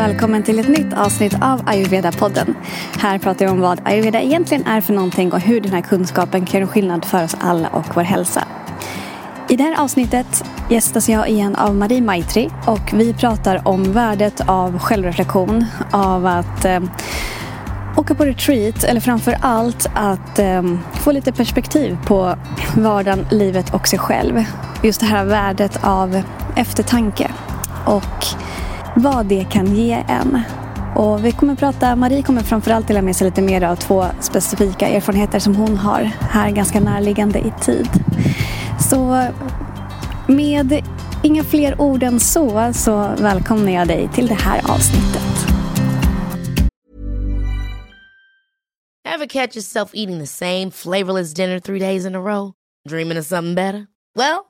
välkommen till ett nytt avsnitt av Ayurveda-podden. Här pratar vi om vad ayurveda egentligen är för någonting och hur den här kunskapen kan göra skillnad för oss alla och vår hälsa. I det här avsnittet gästas jag igen av Marie Maitri och vi pratar om värdet av självreflektion, av att eh, åka på retreat eller framför allt att eh, få lite perspektiv på vardagen, livet och sig själv. Just det här värdet av eftertanke och vad det kan ge en. Och vi kommer prata, Marie kommer framförallt dela med sig lite mer av två specifika erfarenheter som hon har här ganska närliggande i tid. Så med inga fler ord än så, så välkomnar jag dig till det här avsnittet. Have catch yourself eating the same flavorless dinner three days in a row? Dreaming of something better? Well,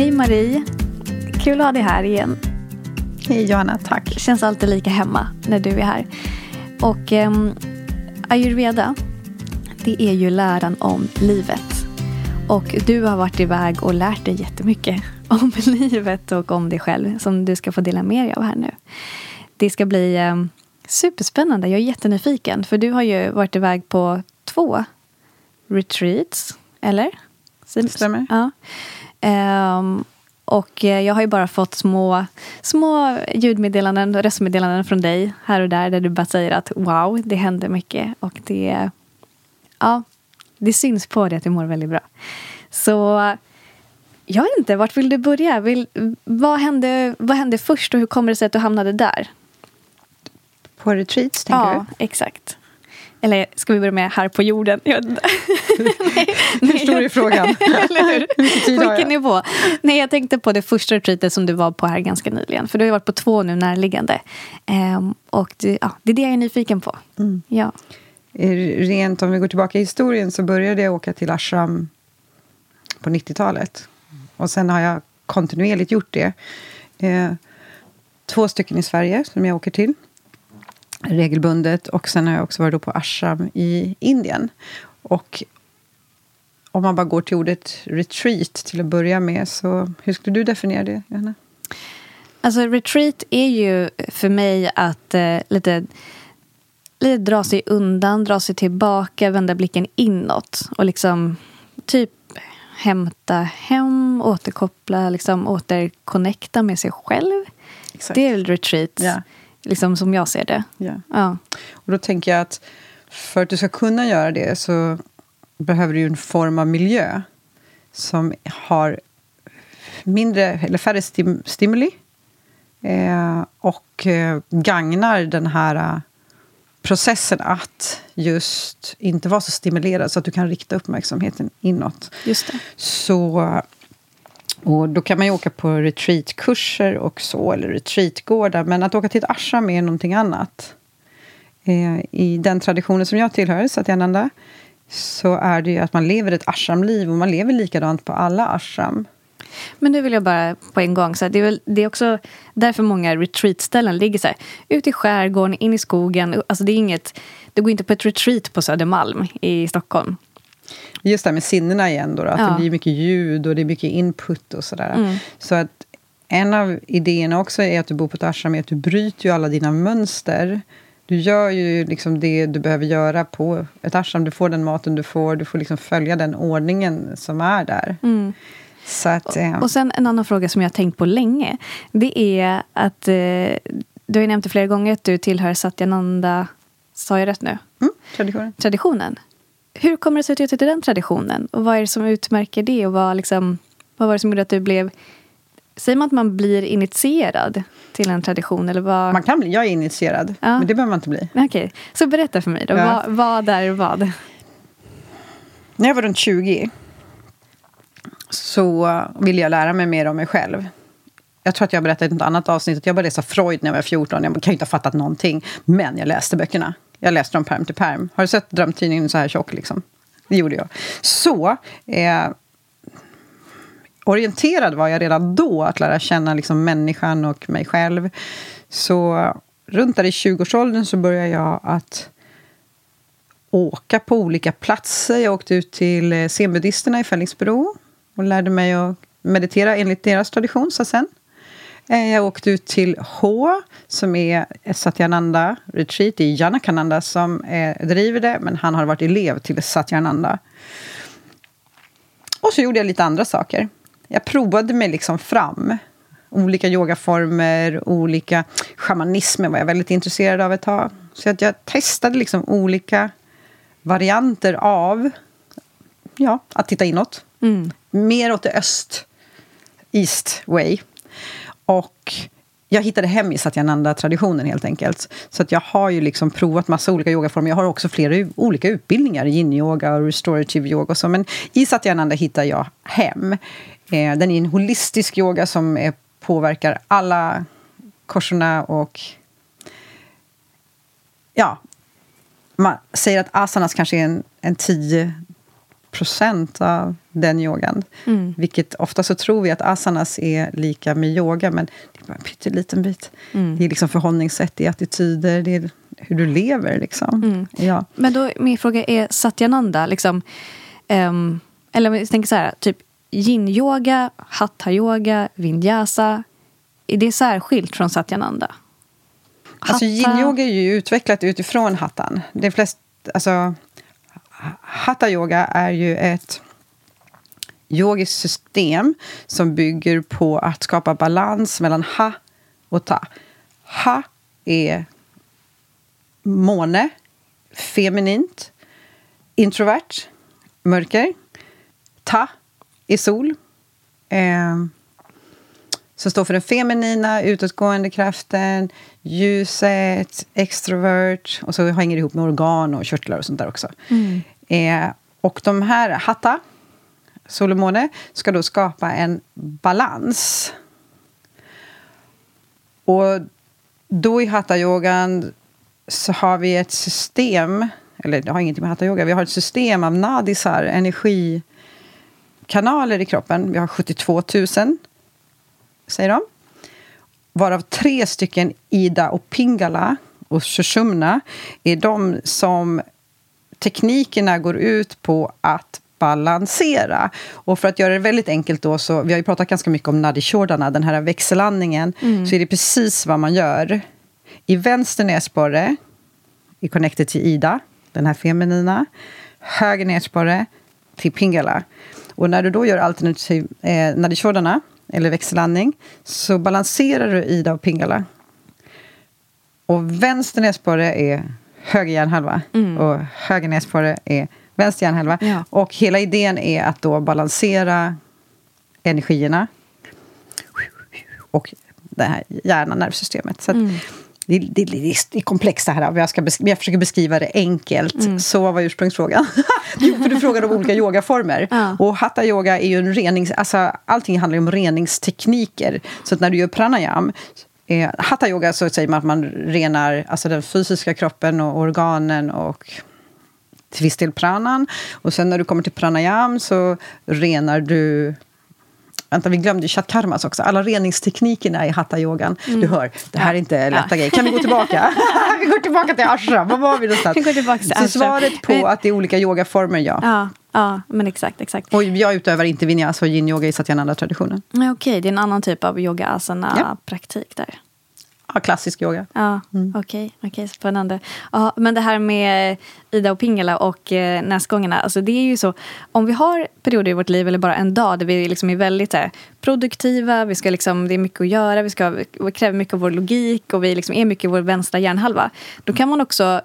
Hej Marie! Kul att ha dig här igen. Hej Johanna, tack. Känns alltid lika hemma när du är här. Och um, ayurveda, det är ju läran om livet. Och du har varit iväg och lärt dig jättemycket om livet och om dig själv som du ska få dela med dig av här nu. Det ska bli um, superspännande. Jag är jättenyfiken. För du har ju varit iväg på två retreats, eller? Stämmer. Ja. Um, och jag har ju bara fått små, små ljudmeddelanden och röstmeddelanden från dig här och där där du bara säger att wow, det händer mycket och det, ja, det syns på dig att du mår väldigt bra. Så jag vet inte, vart vill du börja? Vill, vad, hände, vad hände först och hur kommer det sig att du hamnade där? På retreats, tänker ja, du? exakt. Eller ska vi börja med här på jorden? Inte. Hur stor är frågan? Vilken nivå? Nej, jag tänkte på det första retreatet som du var på här ganska nyligen. För du har varit på två nu närliggande. Um, och det, ja, det är det jag är nyfiken på. Mm. Ja. Rent om vi går tillbaka i historien så började jag åka till ashram på 90-talet. Och sen har jag kontinuerligt gjort det. Eh, två stycken i Sverige som jag åker till regelbundet. Och sen har jag också varit på ashram i Indien. Och om man bara går till ordet retreat till att börja med, så hur skulle du definiera det, Johanna? Alltså retreat är ju för mig att eh, lite, lite dra sig undan, dra sig tillbaka, vända blicken inåt och liksom typ hämta hem, återkoppla, liksom återconnecta med sig själv. Exakt. Det är retreat. Ja. Liksom som jag ser det. Ja. ja. Och då tänker jag att för att du ska kunna göra det så behöver du en form av miljö som har mindre, eller färre stim, stimuli eh, och eh, gagnar den här uh, processen att just inte vara så stimulerad så att du kan rikta uppmärksamheten inåt. Just det. Så och då kan man ju åka på retreatkurser och så, eller retreatgårdar. Men att åka till ett ashram är någonting annat. Eh, I den traditionen som jag tillhör, Satyananda, så är det ju att man lever ett ashramliv och man lever likadant på alla ashram. Men nu vill jag bara på en gång, så det, är väl, det är också därför många retreatställen ligger så här, ute i skärgården, in i skogen. Alltså det är inget, du går inte på ett retreat på Södermalm i Stockholm. Just det här med sinnena igen, då, att ja. det blir mycket ljud och det är mycket input och sådär. Mm. Så att en av idéerna också är att du bor på ett ashram, är att du bryter ju alla dina mönster. Du gör ju liksom det du behöver göra på ett ashram. Du får den maten du får, du får liksom följa den ordningen som är där. Mm. Så att, eh. och sen en annan fråga som jag har tänkt på länge. Det är att eh, du har ju nämnt det flera gånger att du tillhör Satyananda, sa jag rätt nu? Mm, traditionen. Traditionen hur kommer det sig att du till den traditionen? Och vad är det som utmärker det? Och vad, liksom, vad var det som gjorde att du blev... Säger man att man blir initierad till en tradition? Eller vad? Man kan bli. Jag är initierad, ja. men det behöver man inte bli. Okej, okay. så berätta för mig då. Ja. Vad, vad är vad? När jag var runt 20 så ville jag lära mig mer om mig själv. jag tror att jag berättade i ett annat avsnitt att jag började läsa Freud när jag var 14. Jag kan ju inte ha fattat någonting. Men jag läste böckerna. Jag läste dem perm till perm. Har du sett Drömtidningen så här tjock? Liksom? Det gjorde jag. Så eh, orienterad var jag redan då att lära känna liksom människan och mig själv. Så runt där i 20-årsåldern så började jag att åka på olika platser. Jag åkte ut till eh, zenbuddisterna i Fällingsbro och lärde mig att meditera enligt deras tradition, sen. Eh, jag åkte ut till H, som är Satyananda retreat. Det är Janakananda som eh, driver det, men han har varit elev till Satyananda. Och så gjorde jag lite andra saker. Jag provade mig liksom fram. Olika yogaformer, olika... Shamanism var jag väldigt intresserad av ett tag. Så att jag testade liksom olika varianter av ja, att titta inåt. Mm. Mer åt det öst, east way. Och jag hittade hem i Satyananda-traditionen helt enkelt. Så att jag har ju liksom provat massa olika yogaformer. Jag har också flera olika utbildningar, yin-yoga och restorative yoga och så. Men i Satyananda hittar jag hem. Eh, den är en holistisk yoga som påverkar alla korsorna och ja, man säger att asanas kanske är en, en tio procent av den yogan. Mm. Vilket ofta så tror vi att asanas är lika med yoga, men det är bara en pytteliten bit. Mm. Det är liksom förhållningssätt, det är attityder, det är hur du lever. Liksom. Mm. Ja. Men då, min fråga är Satyananda, liksom, um, eller jag tänker så här, typ yin-yoga, hatha-yoga, vinyasa. Är det särskilt från Satyananda? Alltså yin-yoga är ju utvecklat utifrån hattan. De flesta, alltså, Hatha-yoga är ju ett yogiskt system som bygger på att skapa balans mellan ha och ta. Ha är måne, feminint, introvert, mörker. Ta är sol. Eh, som står för den feminina, utåtgående kraften, ljuset, extrovert och så hänger det ihop med organ och körtlar och sånt där också. Mm. Eh, och de här hatta, sol och måne, ska då skapa en balans. Och då i hatta-yogan så har vi ett system, eller det har ingenting med hatta-yoga, vi har ett system av nadisar, energikanaler i kroppen. Vi har 72 000 säger de. Varav tre stycken, Ida och Pingala och Sushumna, är de som teknikerna går ut på att balansera. Och för att göra det väldigt enkelt då, så vi har ju pratat ganska mycket om Nadi den här växelandningen, mm. så är det precis vad man gör. I vänster näsborre är connected till Ida, den här feminina. Höger näsborre till Pingala. Och när du då gör alternativ eh, Nadi eller växellandning, så balanserar du Ida och Pingala. Och vänster näsborre är höger hjärnhalva mm. och höger näsborre är vänster hjärnhalva. Ja. Och hela idén är att då balansera energierna och det här hjärnan, nervsystemet. Så mm. det, det, det, är komplext det här. Jag, ska jag försöker beskriva det enkelt. Mm. Så vad var ursprungsfrågan? jo, för du frågade om olika yogaformer. Ja. Och hatha yoga är ju en renings... Alltså, allting handlar om reningstekniker. Så att när du gör pranayam Eh, hatha yoga så säger man att man renar alltså den fysiska kroppen och organen och till viss del pranan. Och sen när du kommer till pranayam så renar du Vänta, vi glömde chatkarmas också. Alla reningsteknikerna i hatta-yogan. Mm. Du hör, det här är inte lätta ja. grejer. Kan vi gå tillbaka? vi går tillbaka till ashram. Var var vi någonstans? Vi går tillbaka till ashram. Så svaret på att det är olika yogaformer, ja. ja. Ja, men exakt. exakt. Och jag utövar inte vinyasa och yin-yoga i satyananda-traditionen. Okej, okay, det är en annan typ av yoga-asana-praktik där. Ja, klassisk yoga. Ja, mm. Okej, okay, okay, spännande. Ja, men det här med Ida och Pingala och eh, näsgångarna. Alltså det är ju så, om vi har perioder i vårt liv, eller bara en dag, där vi liksom är väldigt här, produktiva, vi ska liksom, det är mycket att göra, vi, ska, vi kräver mycket av vår logik och vi liksom är mycket i vår vänstra hjärnhalva. Då kan man också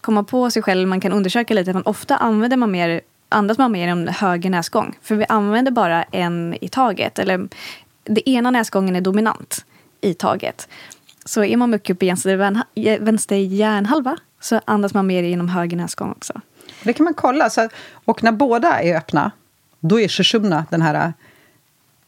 komma på sig själv, man kan undersöka lite, att man ofta använder man mer andas man mer genom höger näsgång. För vi använder bara en i taget. Eller det ena näsgången är dominant i taget. Så är man mycket uppe i vänster hjärnhalva så andas man mer genom höger näsgång också. Det kan man kolla. Så, och när båda är öppna, då är Shushumna den här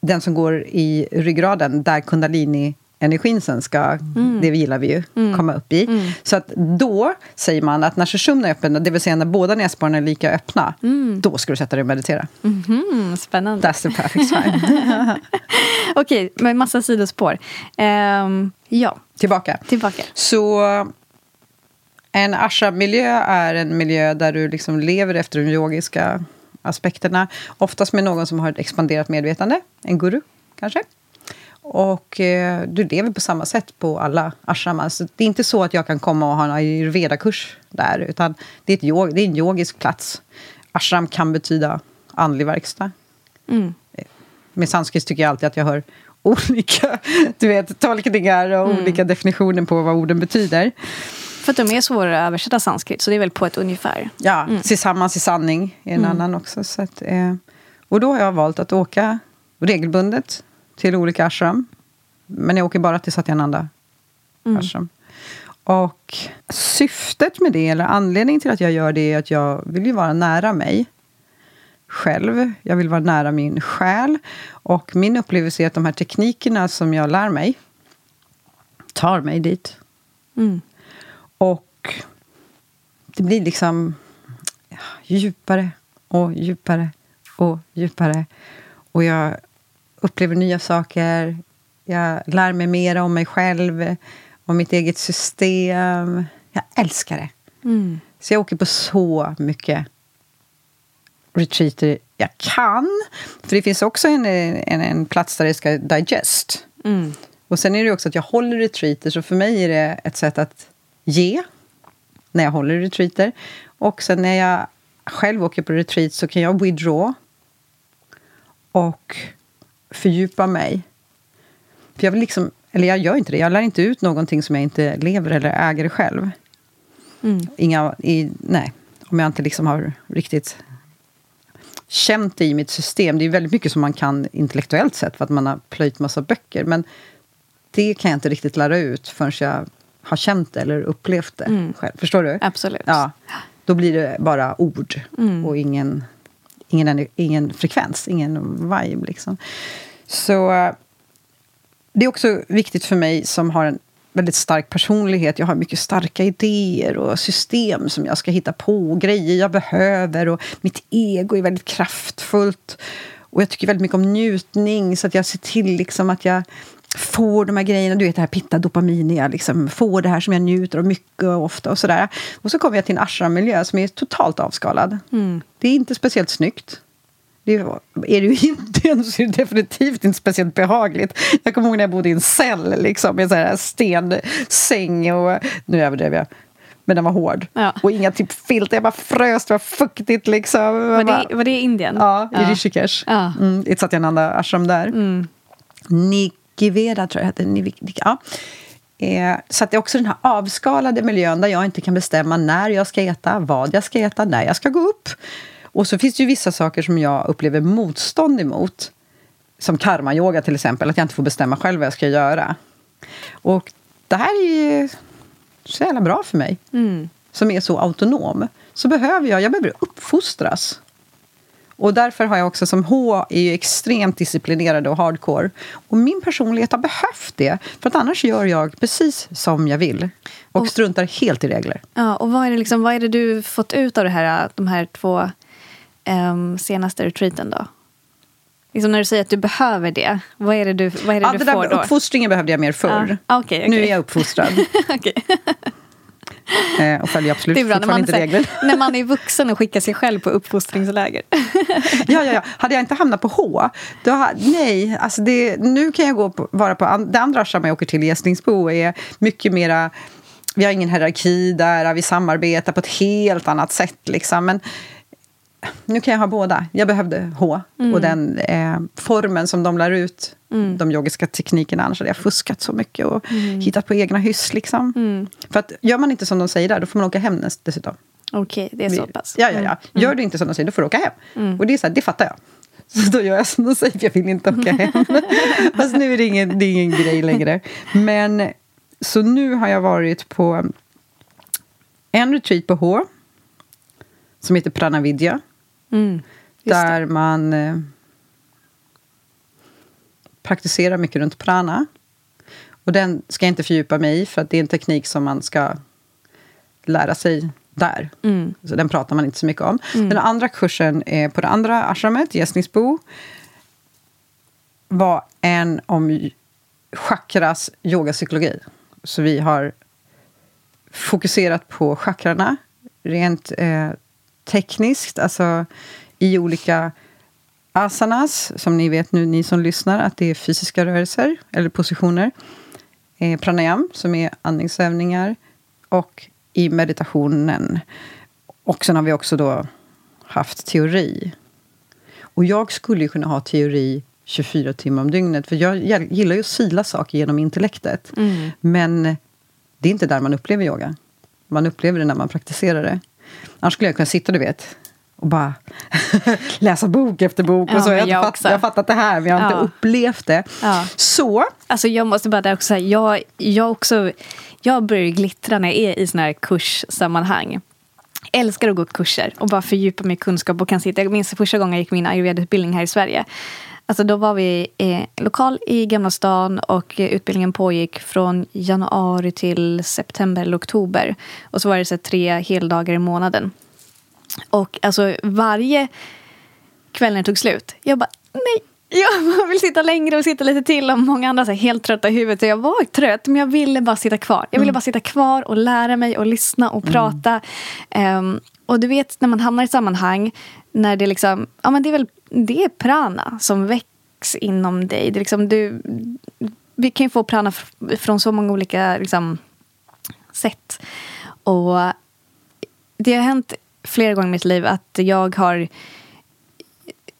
den som går i ryggraden, där kundalini kundalini-energin sen ska, Mm. det gillar vi ju, komma upp i. Så att då säger man att när sushumna är öppen, det vill säga när båda näsborrarna är lika öppna, då ska du sätta dig och meditera. Mm, spännande. That's the perfect time. Okej, med massa sidospår. Ehm, ja, Tillbaka. tillbaka. Så en asha-miljö är en miljö där du liksom lever efter de yogiska aspekterna. Oftast med någon som har ett expanderat medvetande, en guru kanske. Och eh, du lever på samma sätt på alla ashramas. Så det är inte så att jag kan komma och ha en ayurveda-kurs där, utan det är, ett yog- det är en yogisk plats. Ashram kan betyda andlig verkstad. Mm. Med sanskrit tycker jag alltid att jag hör olika du vet, tolkningar och olika definitioner på vad orden betyder. För att de är svåra att översätta sanskrit, så det är väl på ett ungefär. Ja, tillsammans i sanning är en annan också. Så att, eh, och då har jag valt att åka regelbundet till olika ashram. Men jag åker bara till Satyananda ashram. Och syftet med det, eller anledningen till att jag gör det, är att jag vill ju vara nära mig själv. Jag vill vara nära min själ. Och min upplevelse är att de här teknikerna som jag lär mig tar mig dit. Mm. Och det blir liksom djupare och djupare och djupare. Och jag upplever nya saker. Jag lär mig mer om mig själv, om mitt eget system. Jag älskar det. Mm. Så jag åker på så mycket retreater jag kan. För det finns också en, en, en plats där det ska digest. Mm. Och sen är det också att jag håller retreater, så för mig är det ett sätt att ge när jag håller retreater. Och sen när jag själv åker på retreat så kan jag withdraw och fördjupa mig. För jag vill liksom, eller jag gör inte det, jag lär inte ut någonting som jag inte lever eller äger själv. Mm. Inga, i, nej, om jag inte liksom har riktigt känt det i mitt system. Det är väldigt mycket som man kan intellektuellt sett för att man har plöjt massa böcker. Men det kan jag inte riktigt lära ut förrän jag har känt det eller upplevt det Mm. själv. Förstår du? Absolut. Ja. Då blir det bara ord Mm. och ingen, ingen, ingen frekvens, ingen vibe. Liksom. Så det är också viktigt för mig som har en väldigt stark personlighet. Jag har mycket starka idéer och system som jag ska hitta på. och Grejer jag behöver. Och mitt ego är väldigt kraftfullt. Och jag tycker väldigt mycket om njutning. Så att jag ser till liksom att jag får de här grejerna. Du vet det här pitta dopamin. Jag liksom får det här som jag njuter av mycket och ofta. Och sådär. Och så kommer jag till en ashram-miljö som är totalt avskalad. Mm. Det är inte speciellt snyggt. Det är är det ju inte, så är det definitivt inte speciellt behagligt. Jag kommer ihåg när jag bodde i en cell liksom, med så här stensäng och... Nu överdrev jag. Men den var hård. Ja. Och inga typ filter. Jag bara frös, det var fuktigt liksom. Var, det, var det i Indien? Ja, i Rishikesh. Ja. Mm, I Satyananda ashram där. Mm. Nikiveda tror jag Nik- Ja. Eh, så att det är också den här avskalade miljön där jag inte kan bestämma när jag ska äta, vad jag ska äta, när jag ska gå upp. Och så finns det ju vissa saker som jag upplever motstånd emot. Som karma-yoga till exempel, att jag inte får bestämma själv vad jag ska göra. Och det här är ju så jävla bra för mig, Mm. som är så autonom. Så behöver jag, jag behöver uppfostras. Och därför har jag också som H är ju extremt disciplinerad och hardcore. Och min personlighet har behövt det. För att annars gör jag precis som jag vill. Och, Och- struntar helt i regler. Ja, och vad är, det liksom, vad är det du fått ut av det här, de här två ehm, senaste retreaten då? Liksom när du säger att du behöver det, vad är det du, vad är det Ja, du det där får med då? uppfostringen behövde jag mer förr. Ja, okej, okej. Nu är jag uppfostrad Okej. Eh, och följer absolut Det är bra när man, inte regler. när man är vuxen och skickar sig själv på uppfostringsläger. Ja, ja, ja. Hade jag inte hamnat på H, då nej. Alltså det, nu kan jag gå på, vara på an, det andra ashram jag åker till, Gästningsbo, är mycket mera... Vi har ingen hierarki där, vi samarbetar på ett helt annat sätt. Liksom. Men nu kan jag ha båda. Jag behövde H och den eh, formen som de lär ut, de yogiska teknikerna. Annars hade jag fuskat så mycket och hittat på egna hyss. Liksom. För att gör man inte som de säger där, då får man åka hem dessutom. Okej, det är så pass. Ja, ja, ja. Gör du inte som de säger, då får du åka hem. Och det är så här, det fattar jag. Så då gör jag som de säger, för jag vill inte åka hem. Fast nu är det ingen, det är ingen grej längre. Men, så nu har jag varit på en retreat på H, som heter Pranavidya. Mm, Där man... eh, praktiserar mycket runt prana. Och den ska jag inte fördjupa mig i, för att det är en teknik som man ska lära sig där. Mm. Så den pratar man inte så mycket om. Den andra kursen är på det andra ashramet, Gästningsbo, var en om chakras yogapsykologi. Så vi har fokuserat på chakrarna rent eh, tekniskt, alltså i olika asanas, som ni vet nu, ni som lyssnar, att det är fysiska rörelser eller positioner. Eh, pranayam, som är andningsövningar, och i meditationen. Och sen har vi också då haft teori. Och jag skulle ju kunna ha teori 24 timmar om dygnet, för jag gillar ju att sila saker genom intellektet. Men det är inte där man upplever yoga. Man upplever det när man praktiserar det. Annars skulle jag kunna sitta, du vet, och bara läsa bok efter bok. Ja, och så. Jag, jag fatt, jag har fattat det här, men jag har Ja. inte upplevt det. Ja. Så, Alltså jag måste bara där också säga, jag, jag, också, jag börjar glittra när jag är i såna här kurssammanhang. Älskar att gå kurser och bara fördjupa mig i kunskap och kan sitta. Jag minns första gången jag gick min ayurveda-utbildning här i Sverige. Alltså då var vi eh, lokal i Gamla stan och utbildningen pågick från januari till september eller oktober. Och så var det så tre heldagar i månaden. Och alltså varje kväll när det tog slut, jag bara nej, jag vill sitta längre och sitta lite till. Och många andra så helt trötta i huvudet. Så jag var trött, men jag ville bara sitta kvar. Jag ville bara sitta kvar och lära mig och lyssna och prata. Ehm, och du vet när man hamnar i ett sammanhang när det liksom, ja men det är väl, det är prana som väcks inom dig. Det är liksom, du, vi kan ju få prana från så många olika liksom, sätt. Och det har hänt flera gånger i mitt liv att jag har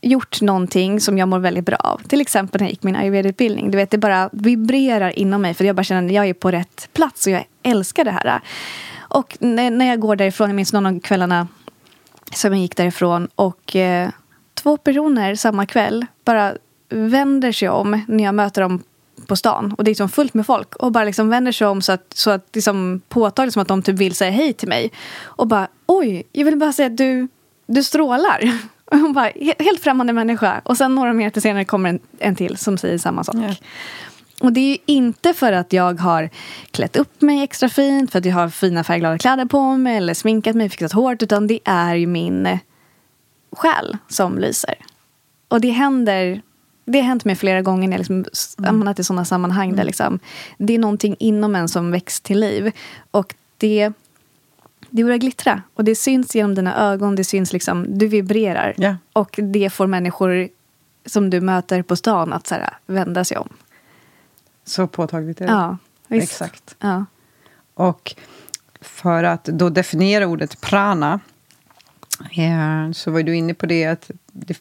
gjort någonting som jag mår väldigt bra av. Till exempel när jag gick min ayurveda-utbildning. Du vet, det bara vibrerar inom mig för jag bara känner att jag är på rätt plats och jag älskar det här. Och när när jag går därifrån, jag minns någon av kvällarna som jag gick därifrån och eh, två personer samma kväll bara vänder sig om när jag möter dem på stan och det är liksom fullt med folk och bara liksom vänder sig om så att, så att liksom påtagligt som att de typ vill säga hej till mig och bara oj, jag vill bara säga att du, du strålar. Och hon bara, helt främmande människa. Och sen några minuter senare kommer en, en till som säger samma sak. Ja. Och det är ju inte för att jag har klätt upp mig extra fint, för att jag har fina färgglada kläder på mig eller sminkat mig, fixat håret, utan det är ju min eh, själ som lyser. Och det händer det har hänt mig flera gånger när jag liksom hamnat i sådana sammanhang där liksom, det är någonting inom en som väcks till liv. Och det, det börjar glittra. Och det syns genom dina ögon, det syns liksom, du vibrerar. Ja. Och det får människor som du möter på stan att så här, vända sig om. Så påtagligt är det. Ja, visst. Exakt. Ja. Och för att då definiera ordet prana eh, så var du inne på det att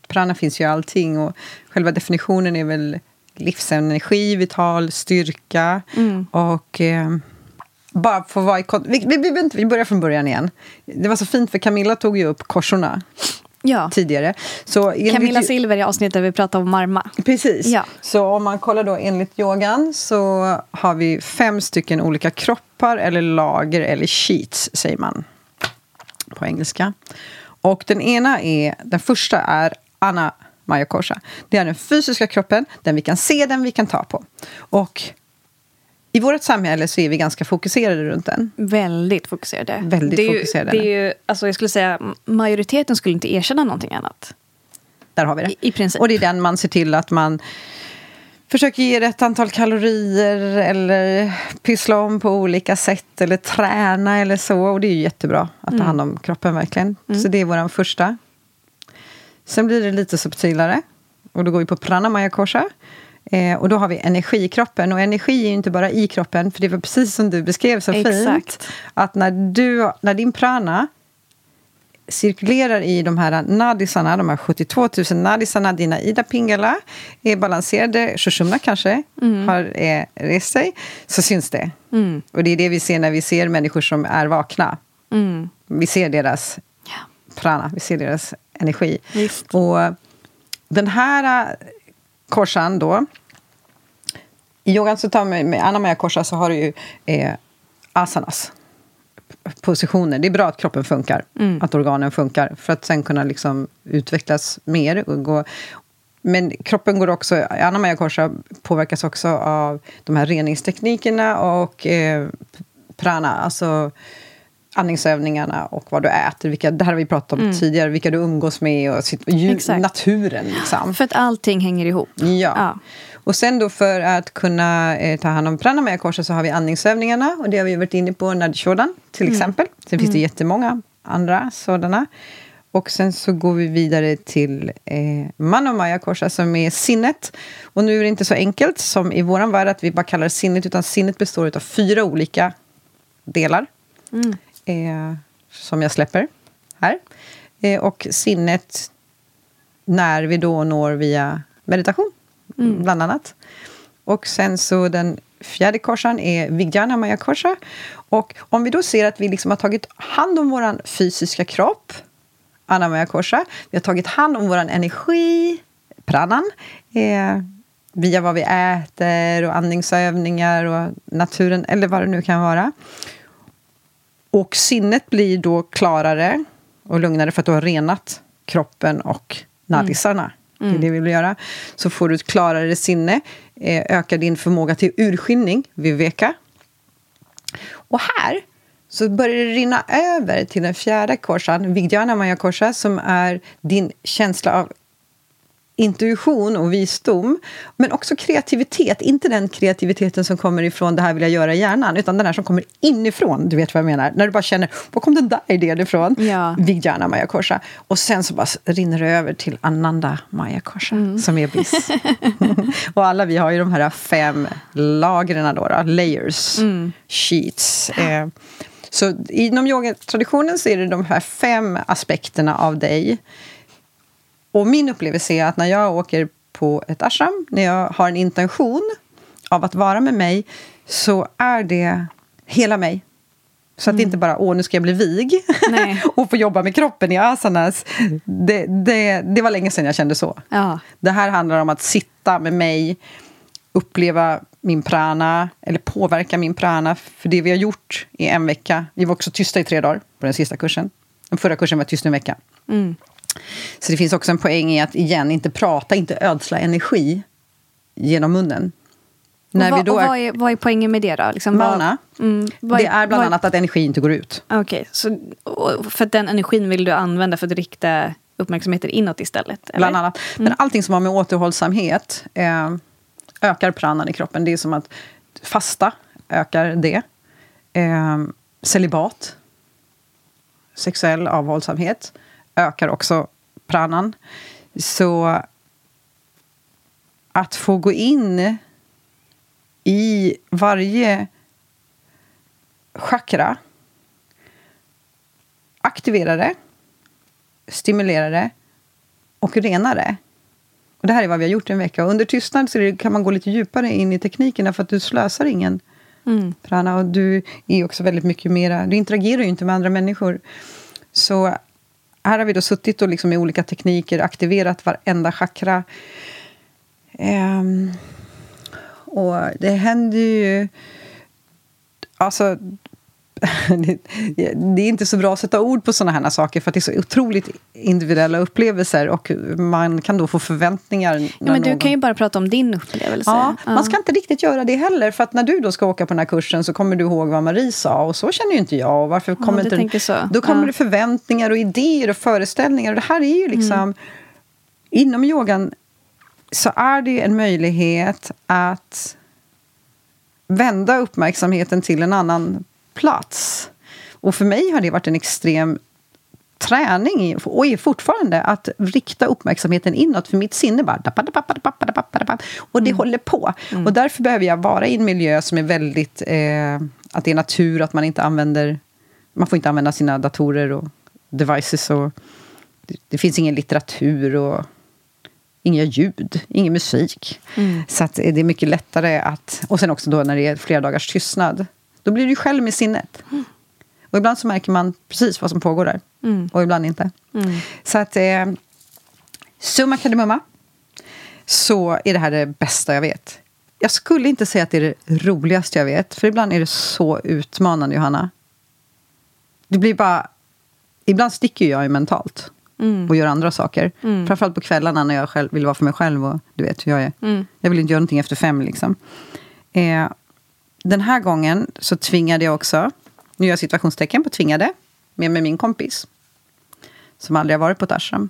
prana finns ju i allting och själva definitionen är väl livsenergi, vital styrka Mm. och eh, bara få vara i vi, vi, vi, vi börjar från början igen. Det var så fint för Camilla tog ju upp korsorna ja. tidigare. Så Camilla Silver i avsnittet vi pratade om marma. Precis. Ja. Så om man kollar då enligt yogan så har vi fem stycken olika kroppar eller lager eller sheets, säger man på engelska. Och den ena är, den första är Anna Maya Kosha. Det är den fysiska kroppen, den vi kan se, den vi kan ta på. Och i vårt samhälle så är vi ganska fokuserade runt den. Väldigt fokuserade. Väldigt det är ju, fokuserade. Det är ju, alltså jag skulle säga, majoriteten skulle inte erkänna någonting annat. Där har vi det. I, i princip. Och det är den man ser till att man försöker ge rätt antal kalorier eller pyssla om på olika sätt eller träna eller så. Och det är ju jättebra att ta hand om kroppen verkligen. Så det är vår första. Sen blir det lite subtilare. Och då går vi på pranamaya kosha. Eh, och då har vi energi i kroppen. Och energi är ju inte bara i kroppen, för det var precis som du beskrev så fint. Exakt. Att när, du, när din prana cirkulerar i de här nadisarna, de här 72 000 nadisarna, dina Ida Pingala är balanserade, Shushumna kanske har eh, rest sig, så syns det. Mm. Och det är det vi ser när vi ser människor som är vakna. Mm. Vi ser deras prana, vi ser deras energi. Visst. Och den här korsan då, i yogan så tar man med Anamaya korsa så har du ju eh, asanas positioner. Det är bra att kroppen funkar, Mm. att organen funkar för att sen kunna liksom utvecklas mer. Och gå. men kroppen går också, Anna Maja Korsa påverkas också av de här reningsteknikerna och eh, prana, alltså andningsövningarna och vad du äter. Vilka, det här har vi pratat om mm. tidigare, vilka du umgås med och sitt, naturen. Liksom. För att allting hänger ihop. Ja. ja. Och sen då för att kunna eh, ta hand om pranamaya korset så har vi andningsövningarna och det har vi varit inne på, Nadishodan till mm. exempel. Sen finns det mm. jättemånga andra sådana. Och sen så går vi vidare till eh, Manomaya Korsa som är sinnet. Och nu är det inte så enkelt som i vår värld att vi bara kallar det sinnet, utan sinnet består av fyra olika delar. Mm. Eh, som jag släpper här. Eh, och sinnet när vi då når via meditation, mm. bland annat. Och sen så den fjärde korsan är Vijnana Maya Korsa. Och om vi då ser att vi liksom har tagit hand om vår fysiska kropp Anamaya Korsa. Vi har tagit hand om vår energi, pranan, eh, via vad vi äter och andningsövningar och naturen, eller vad det nu kan vara. Och sinnet blir då klarare och lugnare för att du har renat kroppen och nadisarna. Mm. Det är det vi vill göra. Så får du ett klarare sinne, eh, ökar din förmåga till urskiljning, viveka. Och här så börjar det rinna över till den fjärde korsan, Vijnana Maya Korsa, som är din känsla av intuition och visdom, men också kreativitet. Inte den kreativiteten som kommer ifrån det här vill jag göra i hjärnan, utan den här som kommer inifrån. Du vet vad jag menar? När du bara känner, var kom den där idén ifrån? Ja. Vijnana Maya Korsa. Och sen så bara rinner det över till Ananda Maya Korsa, mm. som är bliss. och alla vi har ju de här fem lagren då, då layers, mm. sheets. Eh, så inom yogatraditionen så är det de här fem aspekterna av dig. Och min upplevelse är att när jag åker på ett ashram, när jag har en intention av att vara med mig, så är det hela mig. Så att det inte bara åh, nu ska jag bli vig och få jobba med kroppen i asanas. Det, det, det var länge sedan jag kände så. Ja. Det här handlar om att sitta med mig, uppleva min prana, eller påverka min prana. För det vi har gjort i en vecka, vi var också tysta i tre dagar på den sista kursen. Den förra kursen var tyst en vecka. Mm. Så det finns också en poäng i att, igen, inte prata, inte ödsla energi genom munnen. När vad, vi då är, vad, är, vad är poängen med det då? Liksom, mana. Mm, det är bland annat att energi inte går ut. Okej, okay, så för den energin vill du använda för att rikta uppmärksamheten inåt istället? Eller? Bland annat. Men mm. allting som har med återhållsamhet eh, ökar pranan i kroppen. Det är som att fasta ökar det. Eh, celibat, sexuell avhållsamhet, ökar också pranan. Så att få gå in i varje chakra aktivera det, stimulera det och rena det och det här är vad vi har gjort en vecka. Och under tystnad så kan man gå lite djupare in i teknikerna för att du slösar ingen mm. prana. Och du är också väldigt mycket mera... Du interagerar ju inte med andra människor. Så här har vi då suttit och liksom med olika tekniker aktiverat varenda chakra. Um, och det händer ju... Alltså, det är inte så bra att sätta ord på såna här saker för att det är så otroligt individuella upplevelser och man kan då få förväntningar. Ja, men du kan ju bara prata om din upplevelse. Ja, ja, Man ska inte riktigt göra det heller för att när du då ska åka på den här kursen så kommer du ihåg vad Marie sa och så känner ju inte jag. Och varför kommer ja, inte så. Då kommer ja. det förväntningar och idéer och föreställningar och det här är ju liksom mm. Inom yogan så är det en möjlighet att vända uppmärksamheten till en annan plats. Och för mig har det varit en extrem träning, och är fortfarande, att rikta uppmärksamheten inåt. För mitt sinne bara... Och det mm. håller på. Mm. Och därför behöver jag vara i en miljö som är väldigt... Eh, att det är natur, att man inte använder... Man får inte använda sina datorer och devices. Och det, det finns ingen litteratur och inga ljud, ingen musik. Mm. Så det är mycket lättare att... Och sen också då när det är flera dagars tystnad. Då blir du själv med sinnet. Mm. Och ibland så märker man precis vad som pågår där. Mm. Och ibland inte. Mm. Så att... Eh, summa kardemumma. Så är det här det bästa jag vet. Jag skulle inte säga att det är det roligaste jag vet. För ibland är det så utmanande, Johanna. Det blir bara... Ibland sticker jag ju mentalt. och göra andra saker. Mm. Framförallt på kvällarna när jag själv vill vara för mig själv. Och du vet hur jag är. Mm. Jag vill inte göra någonting efter fem. Liksom. Eh, den här gången så tvingade jag också, nu gör jag situationstecken på tvingade, med mig min kompis. Som aldrig har varit på ett ashram.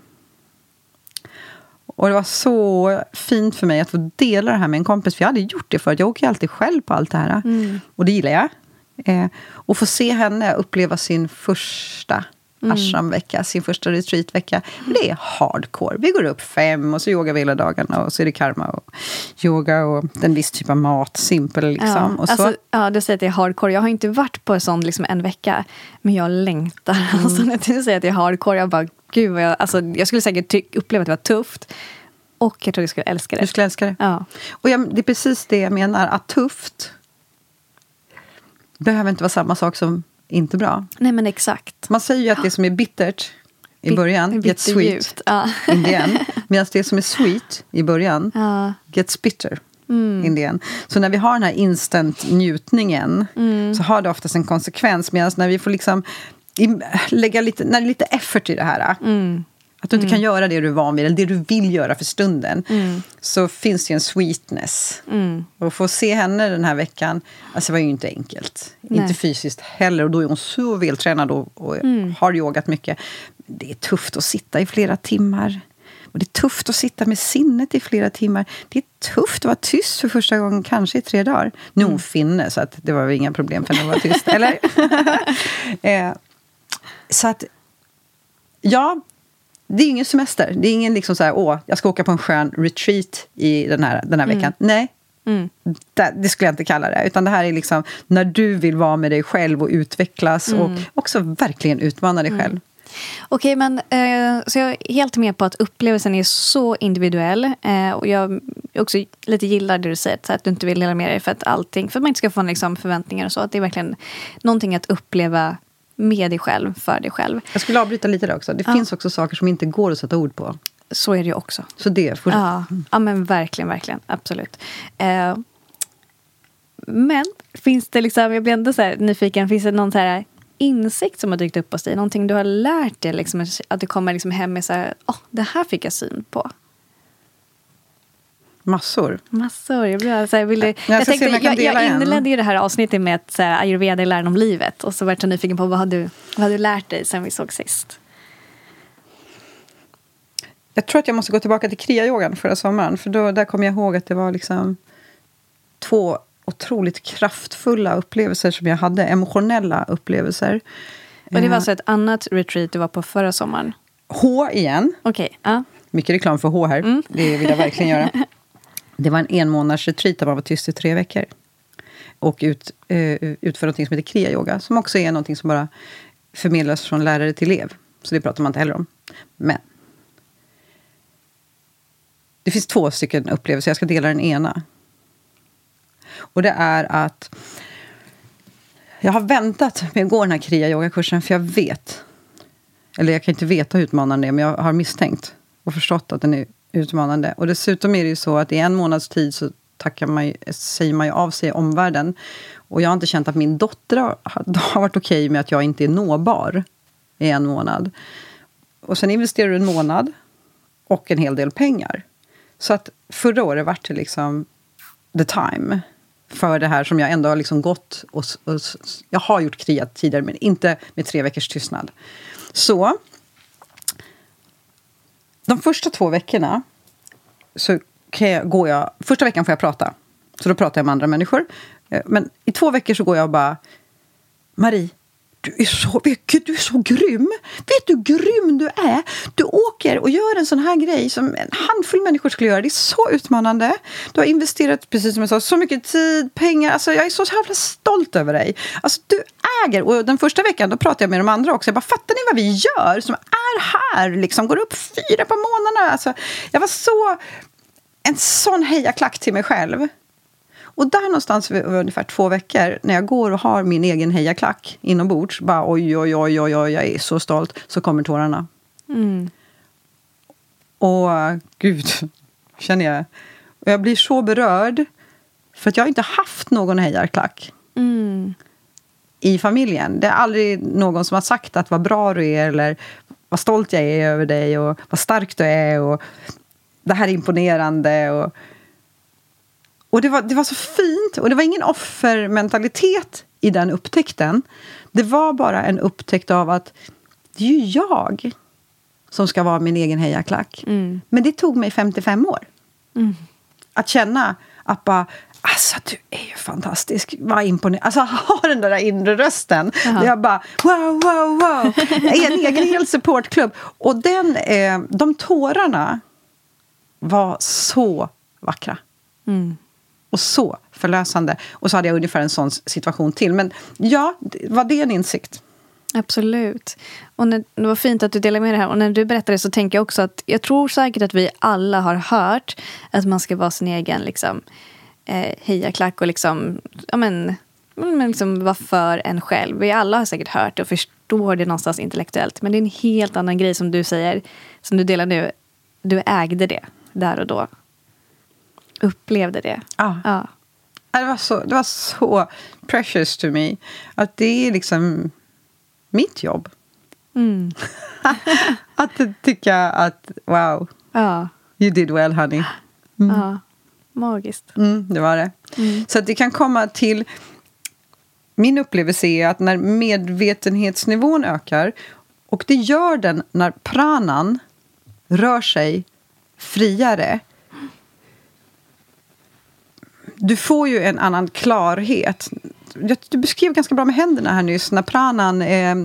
Och det var så fint för mig att få dela det här med en kompis. För jag hade gjort det förut. Jag åker ju alltid själv på allt det här. Mm. Och det gillar jag. Eh, och få se henne uppleva sin första ashramvecka, sin första retreatvecka. Det är hardcore. Vi går upp fem och så yogar vi hela dagarna. Och så är det karma och yoga och en viss typ av mat. Simpel liksom. Ja, och så. alltså, ja, du säger att det är hardcore. Jag har inte varit på en sån liksom en vecka. Men jag längtar. Mm. Alltså, när du säger att det är hardcore, jag bara, gud vad jag... Alltså, jag skulle säkert uppleva att det var tufft. Och jag tror jag skulle älska det. du skulle älska det. Ja. Och jag, det är precis det jag menar. Att tufft behöver inte vara samma sak som inte bra. Nej men exakt. Man säger ju att det som är bittert i början gets sweet. Ja. in the end. Medan det som är sweet i början Ja. gets bitter Mm. in the end. Så när vi har den här instant njutningen Mm. så har det oftast en konsekvens. Medan när vi får liksom lägga lite, när det är lite effort i det här. Mm. Att du inte kan göra det du är van vid, eller det du vill göra för stunden. Mm. Så finns det ju en sweetness. Mm. Och få se henne den här veckan, alltså det var ju inte enkelt. Nej. Inte fysiskt heller. Och då är hon så vältränad och, och Mm. har yogat mycket. Det är tufft att sitta i flera timmar. Och det är tufft att sitta med sinnet i flera timmar. Det är tufft att vara tyst för första gången, kanske i tre dagar. Nu är Mm. hon finne, så att det var väl inga problem för henne att vara tyst. eller? eh, så att, ja, det är ingen semester. Det är ingen liksom så här, åh, jag ska åka på en skön retreat i den här, den här veckan. Nej, Mm. det, det skulle jag inte kalla det. Utan det här är liksom när du vill vara med dig själv och utvecklas och också verkligen utmana dig själv. Okej, men eh, så jag är helt med på att upplevelsen är så individuell. Eh, och jag också lite gillar det du säger, att du inte vill dela med dig för att allting, för att man inte ska få liksom, förväntningar och så. Att det är verkligen någonting att uppleva med dig själv, för dig själv. Jag skulle avbryta lite där också. Det Ja. finns också saker som inte går att sätta ord på. Så är det ju också. Så det, får Ja, ja men verkligen, verkligen. Absolut. Eh, men finns det liksom, jag blir ändå så nyfiken, finns det någon så här insikt som har dykt upp hos dig? Någonting du har lärt dig? Liksom, att du kommer liksom hem med så här, oh, det här fick jag syn på. Massor. Massor. Jag, blir så här, vill, jag, jag jag, jag en. inledde ju det här avsnittet med att här, ayurveda är läran om livet. Och så var jag nyfiken på vad har, du, vad har du lärt dig sen vi såg sist? Jag tror att jag måste gå tillbaka till kriayogan förra sommaren. För då, där kommer jag ihåg att det var liksom två otroligt kraftfulla upplevelser som jag hade. Emotionella upplevelser. Och det var Eh, alltså ett annat retreat du var på förra sommaren? H igen. Okej, ja. Mycket reklam för H här. Det vill jag verkligen göra. Det var en enmånadsretreat där man var tyst i tre veckor. Och ut, eh, utför något som heter kriayoga. Som också är något som bara förmedlas från lärare till elev. Så det pratar man inte heller om. Men. Det finns två stycken upplevelser. Jag ska dela den ena. Och det är att jag har väntat med att gå den här kriayogakursen för jag vet eller jag kan inte veta hur utmanande det är, men jag har misstänkt och förstått att den är utmanande. Och dessutom är det ju så att i en månads tid så tackar man säger man ju av sig i omvärlden. Och jag har inte känt att min dotter har, har varit okej med att jag inte är nåbar i en månad. Och sen investerar du en månad och en hel del pengar. Så att förra året vart det liksom the time för det här som jag ändå har liksom gått och, och Jag har gjort kria tidigare, men inte med tre veckors tystnad. Så de första två veckorna så kan jag, går jag... Första veckan får jag prata, så då pratar jag med andra människor. Eh, men i två veckor så går jag och bara... Marie, du är så, Gud, du är så grym! Vet du hur grym du är? Du åker och gör en sån här grej som en handfull människor skulle göra. Det är så utmanande. Du har investerat, precis som jag sa, så mycket tid, pengar. Alltså, jag är så jävla stolt över dig. Alltså, du äger. Och den första veckan då pratade jag med de andra också. Jag bara, fattar ni vad vi gör som är här? Liksom, går upp fyra på månaderna. Alltså, jag var så... En sån hejaklack till mig själv. Och där någonstans vid ungefär två veckor, när jag går och har min egen hejaklack inombords, bara oj, oj, oj, oj, oj, jag är så stolt, så kommer tårarna. Mm. Och gud, känner jag. Och jag blir så berörd, för att jag har inte haft någon hejarklack Mm. i familjen. Det är aldrig någon som har sagt att vad bra du är, eller vad stolt jag är över dig och vad stark du är och det här är imponerande. Och, och det var, det var så fint och det var ingen offermentalitet i den upptäckten. Det var bara en upptäckt av att det är ju jag som ska vara min egen hejaklack. Mm. Men det tog mig 55 år. Att känna att bara, alltså du är ju fantastisk. Vad imponerande. Alltså ha den där inre rösten. Där jag bara, wow, wow, wow. En egen hel supportklubb. Och den, eh, de tårarna var så vackra. Mm. Och så förlösande. Och så hade jag ungefär en sån situation till. Men ja, var det en insikt? Absolut. Och när, det var fint att du delade med dig här. Och när du berättade så tänker jag också att jag tror säkert att vi alla har hört att man ska vara sin egen liksom, eh, hejaklack och liksom, ja, men, men liksom vara för en själv. Vi alla har säkert hört det och förstår det någonstans intellektuellt. Men det är en helt annan grej som du säger, som du delar nu. Du ägde det där och då. Upplevde det. Ja. Ja. Det var, så, det var så precious to me. Att det är liksom mitt jobb. Mm. Att tycka att wow, Ja. you did well honey. ja. Magiskt. Mm, det var det. Mm. Så att det kan komma till... Min upplevelse är att när medvetenhetsnivån ökar och det gör den när pranan rör sig friare du får ju en annan klarhet. Du beskrev ganska bra med händerna här nyss, när pranan eh,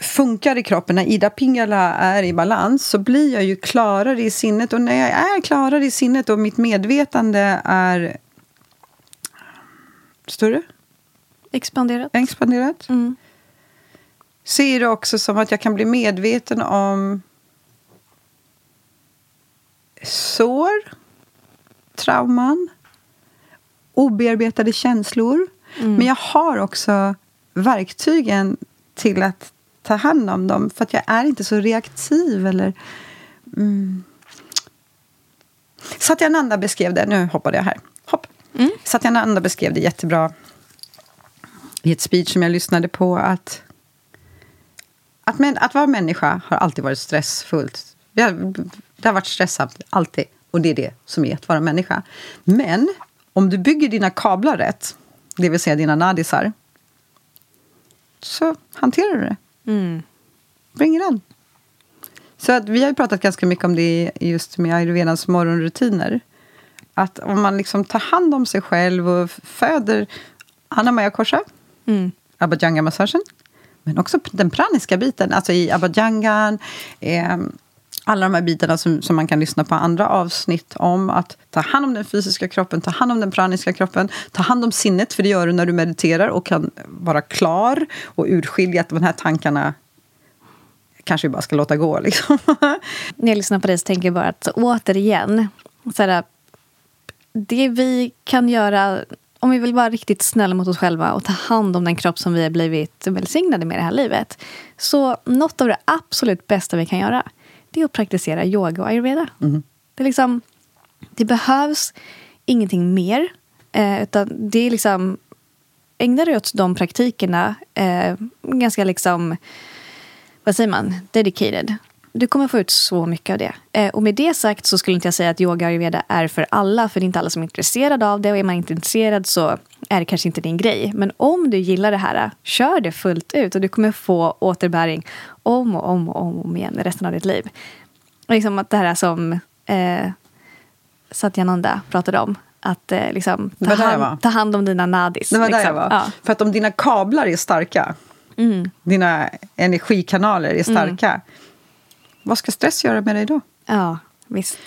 funkar i kroppen, när Ida Pingala är i balans så blir jag ju klarare i sinnet. Och när jag är klarare i sinnet och mitt medvetande är större, Expanderat. expanderat Mm. ser det också som att jag kan bli medveten om sår, trauman, obearbetade känslor. Men jag har också verktygen till att ta hand om dem för att jag är inte så reaktiv. Eller, mm. Satyananda beskrev det, nu hoppade jag här. Hopp. Satyananda beskrev det jättebra i ett speech som jag lyssnade på att att, men, att vara människa har alltid varit stressfullt. Det har, det har varit stressamt, alltid. Och det är det som är att vara människa. Men om du bygger dina kablar rätt, det vill säga dina nadisar, så hanterar du det. Mm. Bring it on. Så att vi har ju pratat ganska mycket om det just med ayurvedans morgonrutiner. Att om man liksom tar hand om sig själv och föder Anna-Maja Korsa, Mm. abhijanga-massagen, men också den praniska biten, alltså i abhijangan, eh, alla de här bitarna som, som man kan lyssna på andra avsnitt om. Att ta hand om den fysiska kroppen, ta hand om den praniska kroppen, ta hand om sinnet, för det gör du när du mediterar och kan vara klar och urskilja att de här tankarna kanske vi bara ska låta gå. Liksom. När jag lyssnar på dig så tänker jag bara att så, återigen, så här, det vi kan göra om vi vill vara riktigt snälla mot oss själva och ta hand om den kropp som vi har blivit välsignade med i det här livet. Så något av det absolut bästa vi kan göra det är att praktisera yoga och ayurveda. Det, är liksom, det behövs ingenting mer. Eh, utan det är liksom, ägna dig åt de praktikerna eh, ganska liksom vad säger man, dedicated. Du kommer få ut så mycket av det. Eh, och med det sagt så skulle inte jag säga att yoga och ayurveda är för alla. För det är inte alla som är intresserade av det. Och är man inte intresserad så är det kanske inte din grej. Men om du gillar det här, kör det fullt ut. Och du kommer få återbäring om och om och om igen resten av ditt liv. Och liksom att det här som eh, Satyananda pratade om. Att eh, liksom, ta, där hand, ta hand om dina nadis. Det var där liksom. jag var. Ja. För att om dina kablar är starka, Mm. dina energikanaler är starka, vad ska stress göra med dig då? ja, visst.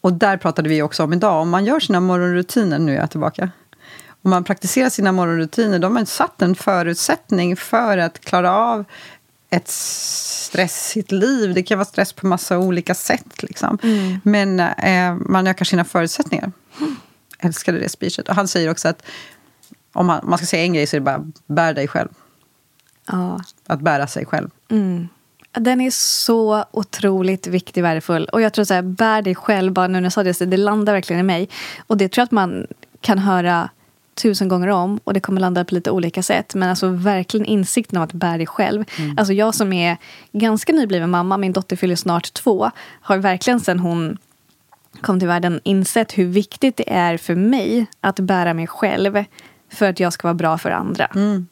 Och där pratade vi också om idag. Om man gör sina morgonrutiner, nu är jag tillbaka. Om man praktiserar sina morgonrutiner, då har man satt en förutsättning för att klara av ett stressigt liv. Det kan vara stress på massa olika sätt. Liksom. Men eh, man ökar sina förutsättningar. Älskade det speechet. Och han säger också att om man, om man ska säga en grej så är det bara bär dig själv. Ja. Att bära sig själv. Mm. Den är så otroligt viktig och värdefull. Och jag tror så här, bär dig själv, bara nu när jag sa det, så det landar verkligen i mig. Och det tror jag att man kan höra tusen gånger om och det kommer landa på lite olika sätt. Men alltså verkligen insikten av att bära dig själv. Mm. Alltså jag som är ganska nybliven mamma, min dotter fyller snart två, har verkligen sen hon kom till världen insett hur viktigt det är för mig att bära mig själv för att jag ska vara bra för andra. Mm.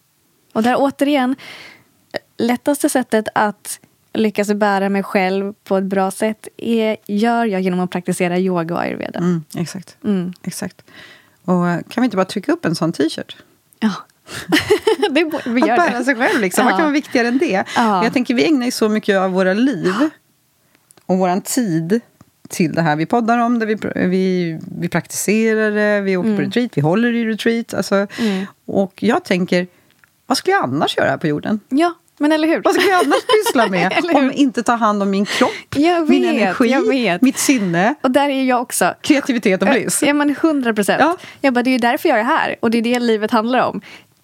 Och där återigen, lättaste sättet att lyckas bära mig själv på ett bra sätt är, gör jag genom att praktisera yoga och ayurveda. Mm, exakt. Mm. exakt. Och kan vi inte bara trycka upp en sån t-shirt? Ja. det, vi gör att bära sig själv, liksom. Ja. vad kan vara viktigare än det? Ja. Jag tänker, vi ägnar ju så mycket av våra liv och vår tid till det här. Vi poddar om det, vi, vi, vi praktiserar det, vi åker mm. på retreat, vi håller i retreat. Alltså, mm. Och jag tänker, vad skulle jag annars göra här på jorden? Ja, men eller hur? Vad ska jag annars pyssla med om inte ta hand om min kropp, vet, min energi, mitt sinne? Och där är jag också. Kreativitet och bliss. Ja, men hundra procent. Ja. Jag bara, det är ju därför jag är här och det är det livet handlar om.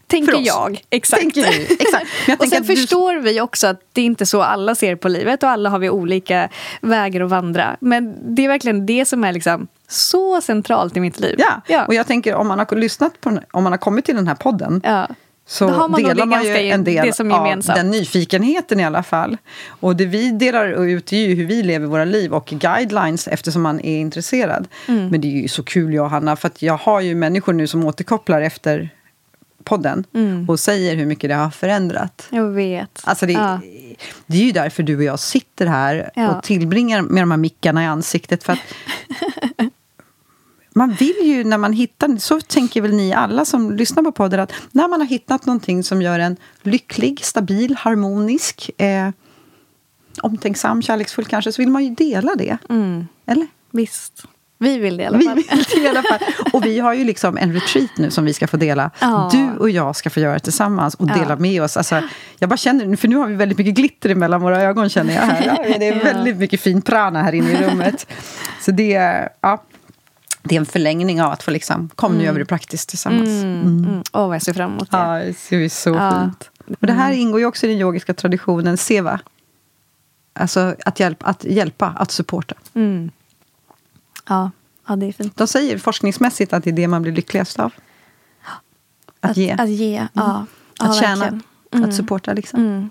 Tänker jag. Exakt. Tänker vi. Exakt. Men och sen förstår du... vi också att det är inte så alla ser på livet och alla har vi olika vägar att vandra. Men det är verkligen det som är liksom så centralt i mitt liv. Ja, ja. och jag tänker om man har lyssnat på, om man har kommit till den här podden ja så man delar man ju en del av den nyfikenheten i alla fall. Och det vi delar ut är ju hur vi lever våra liv och guidelines eftersom man är intresserad. Mm. Men det är ju så kul jag och Hanna, för jag har ju människor nu som återkopplar efter podden mm. och säger hur mycket det har förändrat. Jag vet. Alltså det, ja. det är ju därför du och jag sitter här ja. och tillbringar med de här mickarna i ansiktet. För att man vill ju när man hittar, så tänker väl ni alla som lyssnar på podden, att när man har hittat någonting som gör en lycklig, stabil, harmonisk, eh, omtänksam, kärleksfull kanske, så vill man ju dela det. Mm. Eller? Visst. Vi vill det i alla fall. Vi vill det i alla fall. Och vi har ju liksom en retreat nu som vi ska få dela. Ja. Du och jag ska få göra det tillsammans och dela ja. med oss. Alltså, jag bara känner, för nu har vi väldigt mycket glitter mellan våra ögon känner jag här. Ja, det är väldigt mycket fin prana här inne i rummet. Så det, ja, det är en förlängning av att få liksom, kom mm. nu gör vi det praktiskt tillsammans. Mm. Mm. mm. Åh, vad jag ser fram emot det. Ja, det ser så ja. fint. Och det här mm. ingår ju också i den yogiska traditionen seva. Alltså att hjälpa, att, hjälpa, att supporta. Mm. Ja, ja, det är fint. De säger forskningsmässigt att det är det man blir lyckligast av. Att, att ge. Att ge, ja. Att ja, tjäna, att supporta liksom.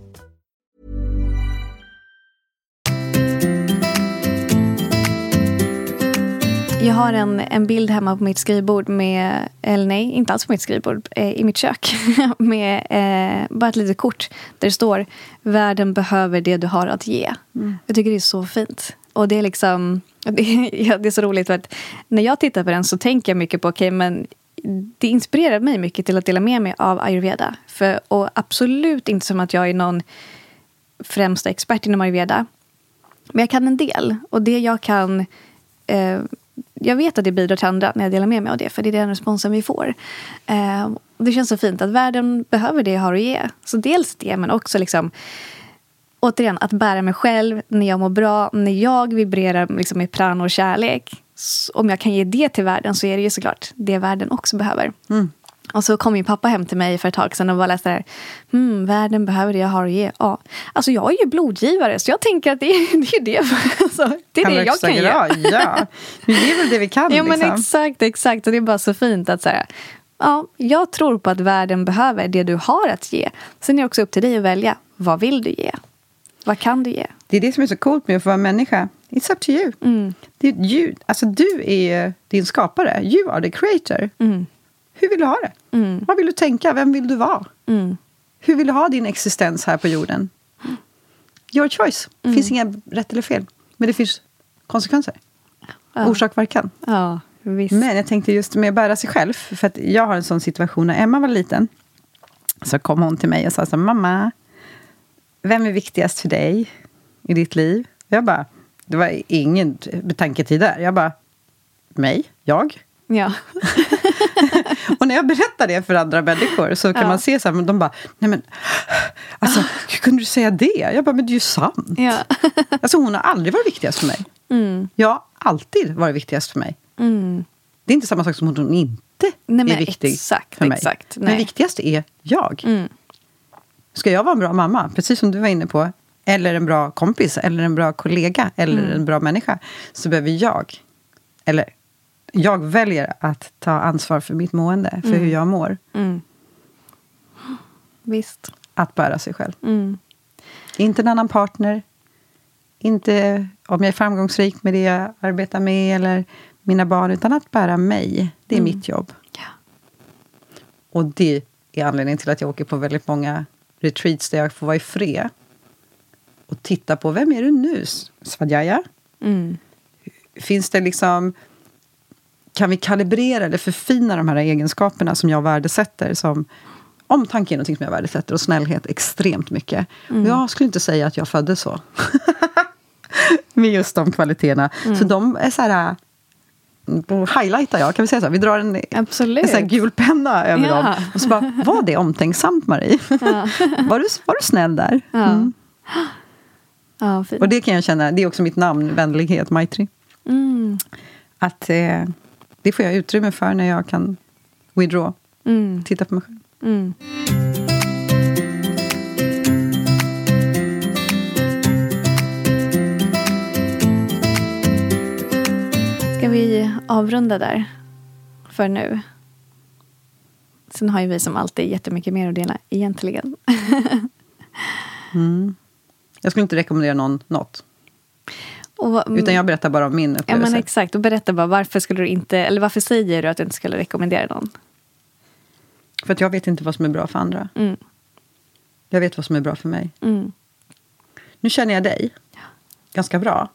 Jag har en, en bild hemma på mitt skrivbord med, eller nej, inte alls på mitt skrivbord, eh, i mitt kök. med eh, bara ett litet kort där det står Världen behöver det du har att ge. Mm. Jag tycker det är så fint. Och det är liksom, det är, det är så roligt för att när jag tittar på den så tänker jag mycket på, okej okay, men det inspirerar mig mycket till att dela med mig av ayurveda. För, och absolut inte som att jag är någon främsta expert inom ayurveda. Men jag kan en del. Och det jag kan eh, jag vet att det bidrar till andra när jag delar med mig av det. För det är den responsen vi får. Eh, det känns så fint att världen behöver det jag har att ge. Så dels det, men också liksom återigen, att bära mig själv när jag mår bra, när jag vibrerar liksom med prana och kärlek. Om jag kan ge det till världen så är det ju såklart det världen också behöver. Mm. Och så kom min pappa hem till mig för ett tag sedan och bara läste där. Hmm, världen behöver det jag har att ge. Ja. Alltså jag är ju blodgivare så jag tänker att det är det. Är det. Alltså, det är det jag kan ge. Ja, vi ger väl det vi kan. Ja, liksom. men exakt, exakt. Och det är bara så fint att säga. Ja, jag tror på att världen behöver det du har att ge. Sen är det också upp till dig att välja. Vad vill du ge? Vad kan du ge? Det är det som är så coolt med att få vara människa. It's up to you. Mm. Det you. Alltså, du är din skapare. You are the creator. Mm. Hur vill du ha det? Mm. Vad vill du tänka? Vem vill du vara? Mm. Hur vill du ha din existens här på jorden? Your choice. Det mm. finns inga rätt eller fel. Men det finns konsekvenser. Ja. Orsak, verkan. Ja, visst. Men jag tänkte just med att bära sig själv. För att jag har en sån situation när Emma var liten. Så kom hon till mig och sa så Mamma, vem är viktigast för dig i ditt liv? Jag bara, det var ingen betänketid där. Jag bara, mig? Jag? Ja. och när jag berättar det för andra människor så kan Ja. man se så här, men de bara, nej men, alltså, hur kunde du säga det? Jag bara, men det är ju sant. ja. Alltså hon har aldrig varit viktigast för mig. Mm. Jag har alltid varit viktigast för mig. Mm. Det är inte samma sak som att hon inte Nej, men är viktig exakt, för mig. exakt. Men Nej. viktigast är jag. Mm. Ska jag vara en bra mamma, precis som du var inne på, eller en bra kompis, eller en bra kollega, eller Mm. en bra människa, så behöver jag, eller jag väljer att ta ansvar för mitt mående, för hur jag mår. Mm. Visst. Att bära sig själv. Mm. Inte en annan partner, inte om jag är framgångsrik med det jag arbetar med, eller mina barn, utan att bära mig. Det är mitt jobb. Ja. Och det är anledningen till att jag åker på väldigt många retreats där jag får vara i fred. Och titta på, vem är du nu, Svadjaya? Mm. Finns det liksom... Kan vi kalibrera eller förfina de här egenskaperna som jag värdesätter? Som omtanke är någonting som jag värdesätter och snällhet extremt mycket. Och jag skulle inte säga att jag föddes så. Med just de kvaliteterna. Så de är så här... Highlightar jag, kan vi säga så? Vi drar en, Absolut. en här gul penna över Ja. dem. Och så bara, var det omtänksamt Marie? var, du, var du snäll där? Ja. Mm. Ja. Och det kan jag känna, det är också mitt namn, vänlighet, Maitri. Mm. Att eh, det får jag utrymme för när jag kan withdraw, Mm. titta på mig själv. Mm. Ska vi avrunda där för nu? Sen har ju vi som alltid jättemycket mer att dela egentligen. Jag skulle inte rekommendera någon något. Och, Utan jag berättar bara om min Mm. Ja upplevelse. men exakt, och berätta bara varför skulle du inte, eller varför säger du att du inte skulle rekommendera någon? För att jag vet inte vad som är bra för andra. Mm. Jag vet vad som är bra för mig. Mm. Nu känner jag dig ganska bra.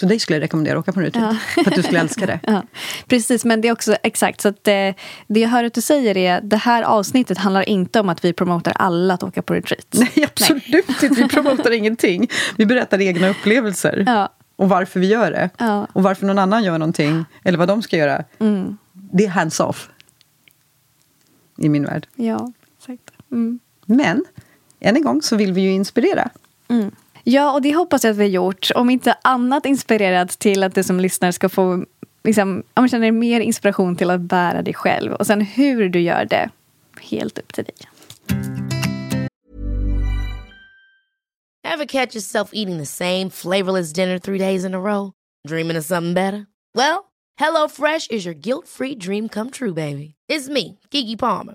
Så dig skulle jag rekommendera att åka på en retreat. För att du skulle älska det. Ja, precis, men det är också exakt. Så att, eh, det jag hör att du säger är det här avsnittet handlar inte om att vi promotar alla att åka på retreat. Nej, absolut inte. Vi promotar ingenting. Vi berättar egna upplevelser. Ja. Och varför vi gör det. Ja. Och varför någon annan gör någonting. Eller vad de ska göra. Mm. Det är hands-off. I min värld. Ja, exakt. Mm. Men, än en gång så vill vi ju inspirera. Mm. Ja, och det hoppas jag att vi har gjort. Om inte annat inspirerat till att du som lyssnar ska få liksom, om man känner mer inspiration till att bära dig själv. Och sen hur du gör det, helt upp till dig. Ever catch yourself eating the same flavorless dinner three days in a row? Dreaming of something better? Well, hello fresh is your guilt-free dream come true, baby. It's me, Gigi Palmer.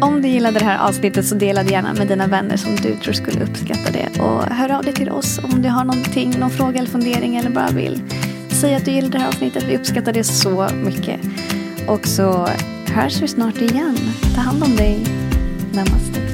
Om du gillade det här avsnittet så dela det gärna med dina vänner som du tror skulle uppskatta det. Och hör av dig till oss om du har någonting, någon fråga eller fundering eller bara vill säga att du gillar det här avsnittet. Vi uppskattar det så mycket. Och så hörs vi snart igen. Ta hand om dig. Namaste.